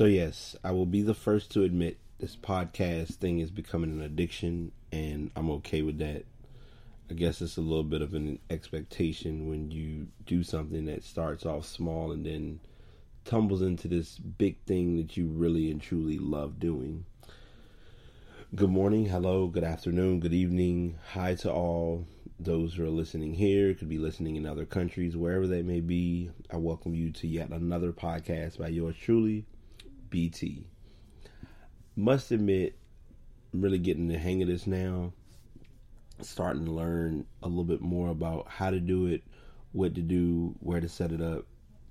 So, yes, I will be the first to admit this podcast thing is becoming an addiction, and I'm okay with that. I guess it's a little bit of an expectation when you do something that starts off small and then tumbles into this big thing that you really and truly love doing. Good morning, hello, good afternoon, good evening. Hi to all those who are listening here, could be listening in other countries, wherever they may be. I welcome you to yet another podcast by yours truly, BT. Must admit, I'm really getting the hang of this now. Starting to learn a little bit more about how to do it, what to do, where to set it up.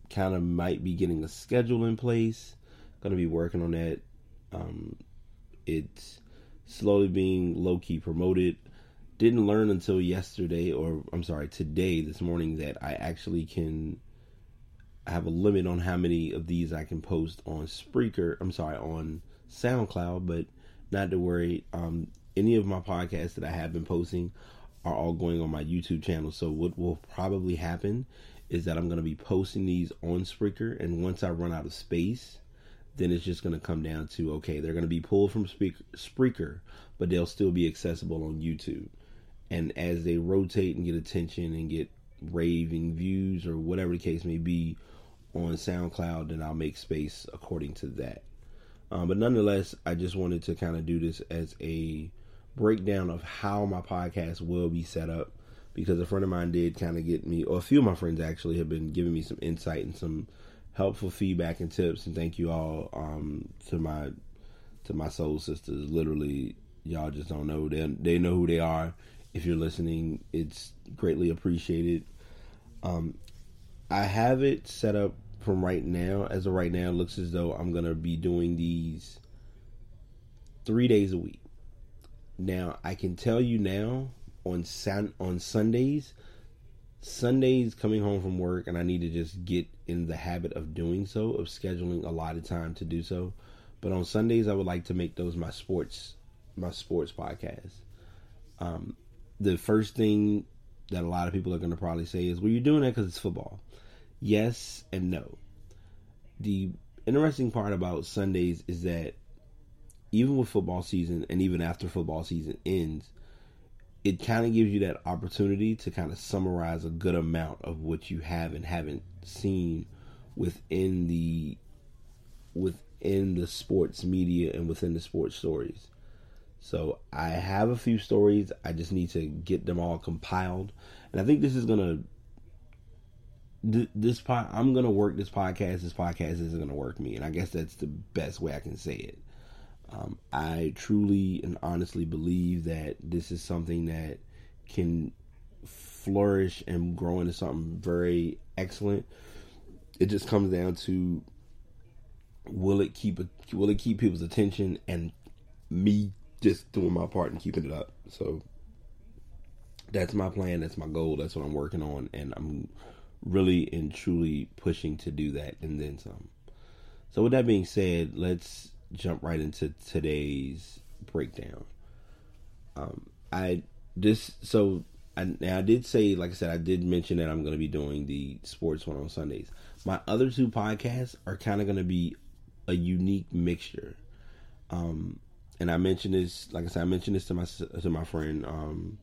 Kind of might be getting a schedule in place. Going to be working on that. Um, it's slowly being low key promoted didn't learn until yesterday, or I'm sorry, today, this morning, that I actually can have a limit on how many of these I can post on Spreaker. I'm sorry, on SoundCloud, but not to worry. Um, any of my podcasts that I have been posting are all going on my YouTube channel. So what will probably happen is that I'm going to be posting these on Spreaker, and once I run out of space, then it's just going to come down to okay, they're going to be pulled from Spreaker, but they'll still be accessible on YouTube and as they rotate and get attention and get raving views or whatever the case may be on SoundCloud, then I'll make space according to that. Um, but nonetheless, I just wanted to kind of do this as a breakdown of how my podcast will be set up because a friend of mine did kind of get me, or a few of my friends actually have been giving me some insight and some helpful feedback and tips. And thank you all um, to my to my soul sisters. Literally, y'all just don't know they they know who they are if you're listening, it's greatly appreciated. Um, I have it set up from right now. As of right now, it looks as though I'm gonna be doing these three days a week. Now I can tell you now on San- on Sundays, Sundays coming home from work, and I need to just get in the habit of doing so, of scheduling a lot of time to do so. But on Sundays, I would like to make those my sports my sports podcast. Um, the first thing that a lot of people are going to probably say is, well, you're doing that because it's football. Yes and no. The interesting part about Sundays is that even with football season and even after football season ends, it kind of gives you that opportunity to kind of summarize a good amount of what you have and haven't seen within the within the sports media and within the sports stories. So I have a few stories. I just need to get them all compiled, and I think this is gonna. This pod, I'm gonna work this podcast. This podcast isn't gonna work me, and I guess that's the best way I can say it. Um, I truly and honestly believe that this is something that can flourish and grow into something very excellent. It just comes down to will it keep will it keep people's attention and me just doing my part and keeping it up. So that's my plan. That's my goal. That's what I'm working on, and I'm really and truly pushing to do that, and then some. So with that being said, let's jump right into today's breakdown. Um, I this so I, I did say, like I said, I did mention that I'm going to be doing the sports one on Sundays. My other two podcasts are kind of going to be a unique mixture. Um, and I mentioned this, like I said, I mentioned this to my to my friend, um,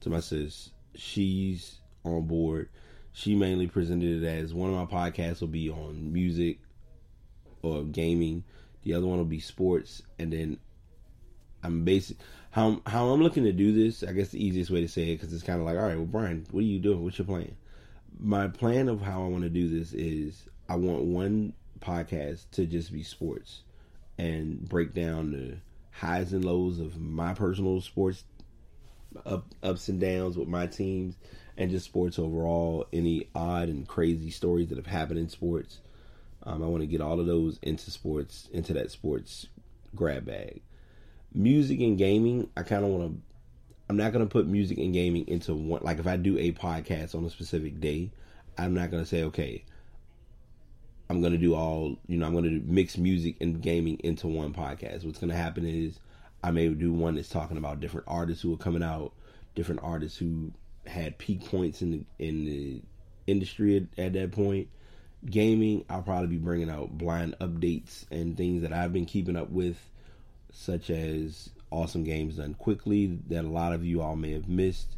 to my sis. She's on board. She mainly presented it as one of my podcasts will be on music or gaming. The other one will be sports, and then I'm basic how how I'm looking to do this. I guess the easiest way to say it because it's kind of like, all right, well, Brian, what are you doing? What's your plan? My plan of how I want to do this is I want one podcast to just be sports and break down the highs and lows of my personal sports up, ups and downs with my teams and just sports overall. Any odd and crazy stories that have happened in sports. Um, I want to get all of those into sports, into that sports grab bag. Music and gaming, I kind of want to. I'm not going to put music and gaming into one. Like if I do a podcast on a specific day, I'm not going to say, okay, I'm gonna do all you know. I'm gonna mix music and gaming into one podcast. What's gonna happen is I may do one that's talking about different artists who are coming out, different artists who had peak points in the in the industry at, at that point, gaming, I'll probably be bringing out blind updates and things that I've been keeping up with, such as awesome games done quickly that a lot of you all may have missed.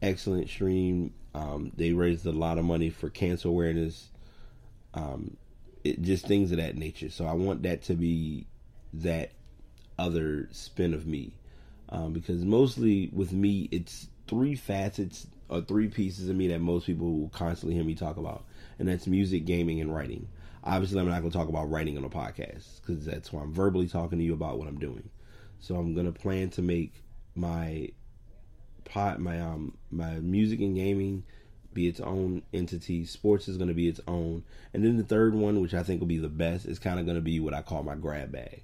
Excellent stream. Um, they raised a lot of money for cancer awareness. Um, it, just things of that nature. So I want that to be that other spin of me, um, because mostly with me, it's three facets or three pieces of me that most people will constantly hear me talk about, and that's music, gaming, and writing. Obviously, I'm not going to talk about writing on a podcast because that's why I'm verbally talking to you about what I'm doing. So I'm going to plan to make my pot my um my music and gaming be its own entity. Sports is going to be its own, and then the third one, which I think will be the best, is kind of going to be what I call my grab bag.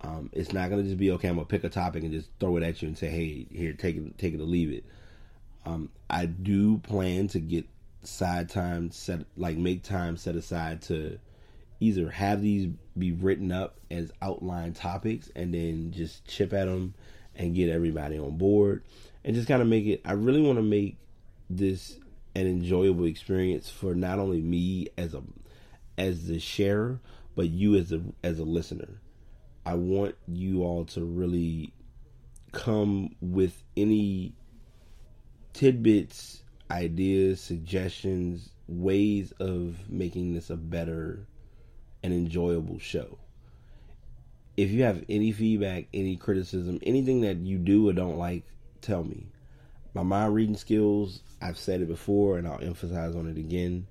Um, it's not going to just be okay. I'm gonna pick a topic and just throw it at you and say, "Hey, here, take it, take it or leave it." Um, I do plan to get side time set, like make time set aside to either have these be written up as outline topics and then just chip at them and get everybody on board and just kind of make it. I really want to make this an enjoyable experience for not only me as a as the sharer, but you as a as a listener. I want you all to really come with any tidbits, ideas, suggestions, ways of making this a better and enjoyable show. If you have any feedback, any criticism, anything that you do or don't like, tell me. My mind reading skills, I've said it before and I'll emphasize on it again.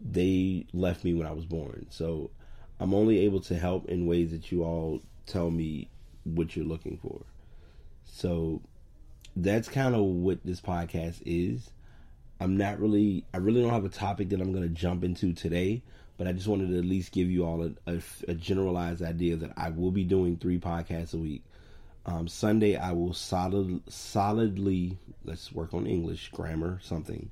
They left me when I was born. So I'm only able to help in ways that you all tell me what you're looking for. So that's kind of what this podcast is. I'm not really, I really don't have a topic that I'm going to jump into today, but I just wanted to at least give you all a, a, a generalized idea that I will be doing three podcasts a week. Um, Sunday, I will solid, solidly, let's work on English, grammar, something.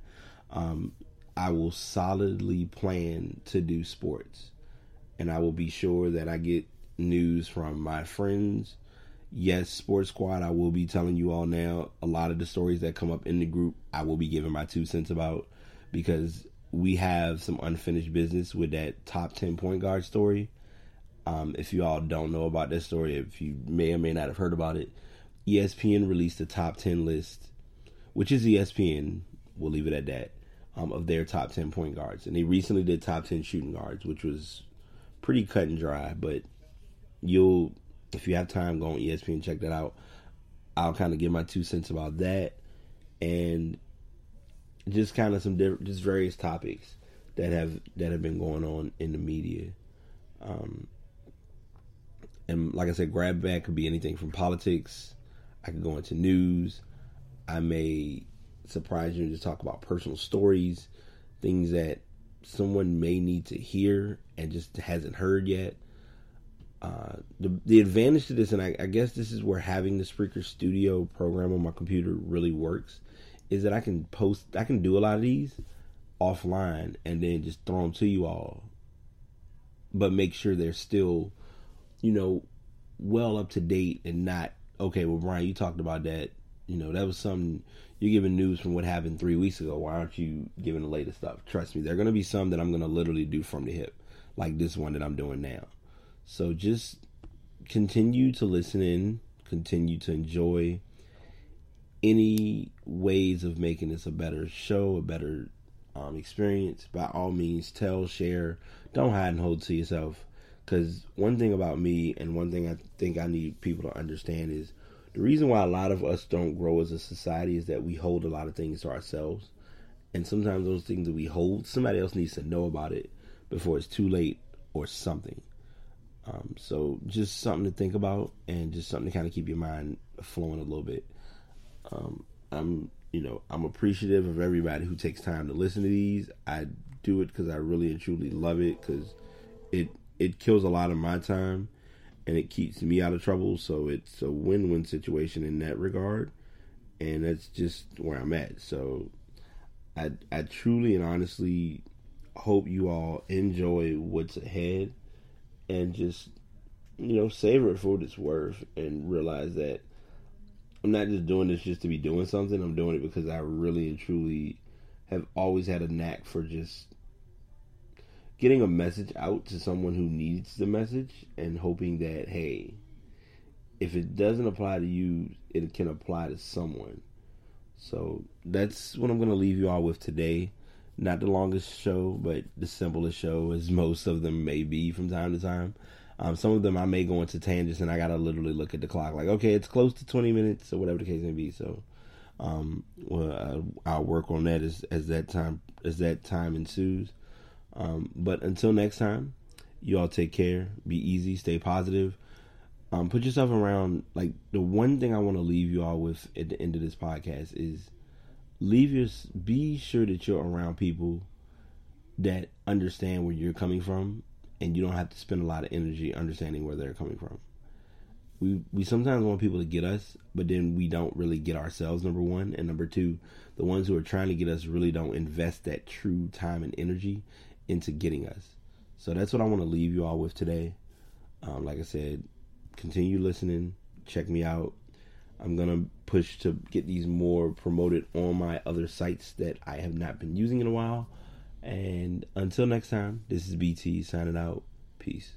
Um, I will solidly plan to do sports. And I will be sure that I get news from my friends. Yes, Sports Squad, I will be telling you all now a lot of the stories that come up in the group, I will be giving my two cents about because we have some unfinished business with that top 10 point guard story. Um, if you all don't know about this story, if you may or may not have heard about it, ESPN released the top 10 list, which is ESPN, we'll leave it at that, um, of their top 10 point guards. And they recently did top 10 shooting guards, which was pretty cut and dry, but you'll, if you have time, go on ESPN, check that out. I'll kind of give my two cents about that. And just kind of some different, just various topics that have that have been going on in the media. Um, and like I said, grab bag could be anything from politics. I could go into news. I may surprise you to talk about personal stories, things that someone may need to hear and just hasn't heard yet. Uh, the the advantage to this, and I, I guess this is where having the Spreaker Studio program on my computer really works, is that I can post, I can do a lot of these offline and then just throw them to you all, but make sure they're still, you know, well up to date and not okay. Well, Brian, you talked about that. You know, that was something you're giving news from what happened three weeks ago. Why aren't you giving the latest stuff? Trust me, there are going to be some that I'm going to literally do from the hip, like this one that I'm doing now. So just continue to listen in, continue to enjoy any ways of making this a better show, a better um, experience, by all means, tell, share. Don't hide and hold to yourself. Because one thing about me, and one thing I think I need people to understand is the reason why a lot of us don't grow as a society is that we hold a lot of things to ourselves. And sometimes those things that we hold, somebody else needs to know about it before it's too late or something. Um, so just something to think about and just something to kind of keep your mind flowing a little bit. Um, I'm, you know, I'm appreciative of everybody who takes time to listen to these. I do it because I really and truly love it because it it kills a lot of my time and it keeps me out of trouble. So it's a win-win situation in that regard, and that's just where I'm at. So I I truly and honestly hope you all enjoy what's ahead and just you know savor it for what it's worth and realize that I'm not just doing this just to be doing something. I'm doing it because I really and truly have always had a knack for just getting a message out to someone who needs the message and hoping that hey, if it doesn't apply to you, it can apply to someone. So that's what I'm going to leave you all with today. Not the longest show, but the simplest show, as most of them may be from time to time. Um, some of them I may go into tangents, and I gotta literally look at the clock, like, okay, it's close to 20 minutes or whatever the case may be. So, um, well, I'll work on that as as that time as that time ensues. Um, but until next time, you all take care, be easy, stay positive. Um, put yourself around like the one thing I want to leave you all with at the end of this podcast is leave your be sure that you're around people that understand where you're coming from and you don't have to spend a lot of energy understanding where they're coming from. We we sometimes want people to get us, but then we don't really get ourselves number 1 and number 2, the ones who are trying to get us really don't invest that true time and energy into getting us. So that's what I want to leave you all with today. Um, like I said, continue listening. Check me out. I'm gonna push to get these more promoted on my other sites that I have not been using in a while. And until next time, this is BT signing out. Peace.